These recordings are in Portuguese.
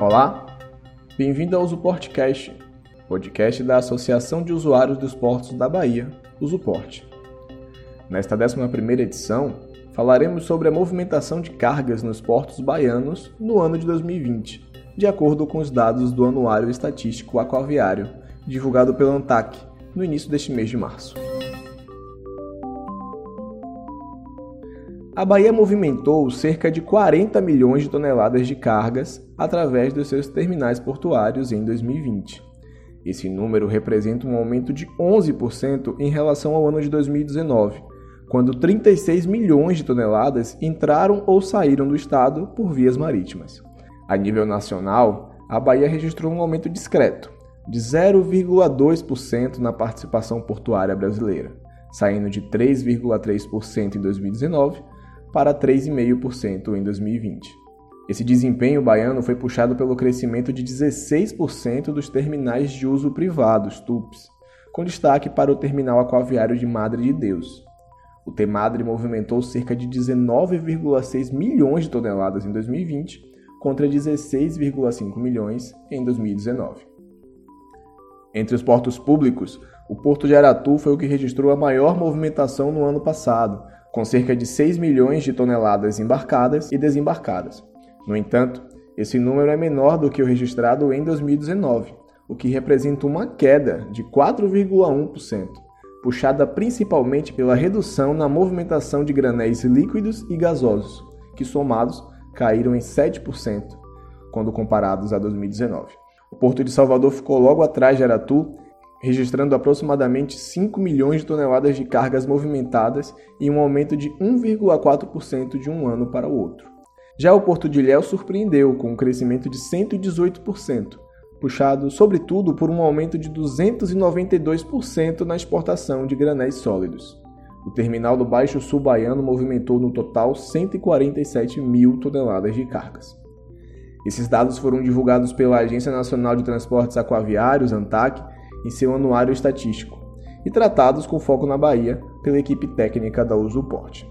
Olá, bem-vindo ao Usuportcast, podcast da Associação de Usuários dos Portos da Bahia, Usuporte. Nesta 11ª edição, falaremos sobre a movimentação de cargas nos portos baianos no ano de 2020, de acordo com os dados do Anuário Estatístico Aquaviário, divulgado pela ANTAC no início deste mês de março. A Bahia movimentou cerca de 40 milhões de toneladas de cargas através dos seus terminais portuários em 2020. Esse número representa um aumento de 11% em relação ao ano de 2019, quando 36 milhões de toneladas entraram ou saíram do estado por vias marítimas. A nível nacional, a Bahia registrou um aumento discreto, de 0,2% na participação portuária brasileira, saindo de 3,3% em 2019 para 3,5% em 2020. Esse desempenho baiano foi puxado pelo crescimento de 16% dos terminais de uso privado, TUPs, com destaque para o terminal aquaviário de Madre de Deus. O Temadre movimentou cerca de 19,6 milhões de toneladas em 2020 contra 16,5 milhões em 2019. Entre os portos públicos, o Porto de Aratu foi o que registrou a maior movimentação no ano passado, com cerca de 6 milhões de toneladas embarcadas e desembarcadas. No entanto, esse número é menor do que o registrado em 2019, o que representa uma queda de 4,1%, puxada principalmente pela redução na movimentação de granéis líquidos e gasosos, que somados caíram em 7% quando comparados a 2019. O Porto de Salvador ficou logo atrás de Aratu, registrando aproximadamente 5 milhões de toneladas de cargas movimentadas e um aumento de 1,4% de um ano para o outro. Já o Porto de Ilhéus surpreendeu com um crescimento de 118%, puxado sobretudo por um aumento de 292% na exportação de granéis sólidos. O terminal do Baixo Sul Baiano movimentou no total 147 mil toneladas de cargas. Esses dados foram divulgados pela Agência Nacional de Transportes Aquaviários, ANTAC, em seu anuário estatístico, e tratados com foco na Bahia pela equipe técnica da Usuporte.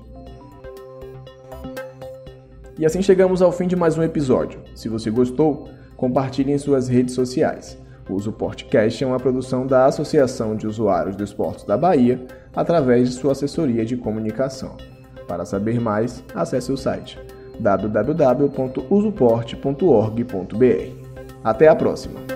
E assim chegamos ao fim de mais um episódio. Se você gostou, compartilhe em suas redes sociais. O Usuportcast é uma produção da Associação de Usuários dos Portos da Bahia, através de sua assessoria de comunicação. Para saber mais, acesse o site www.usuporte.org.br. Até a próxima!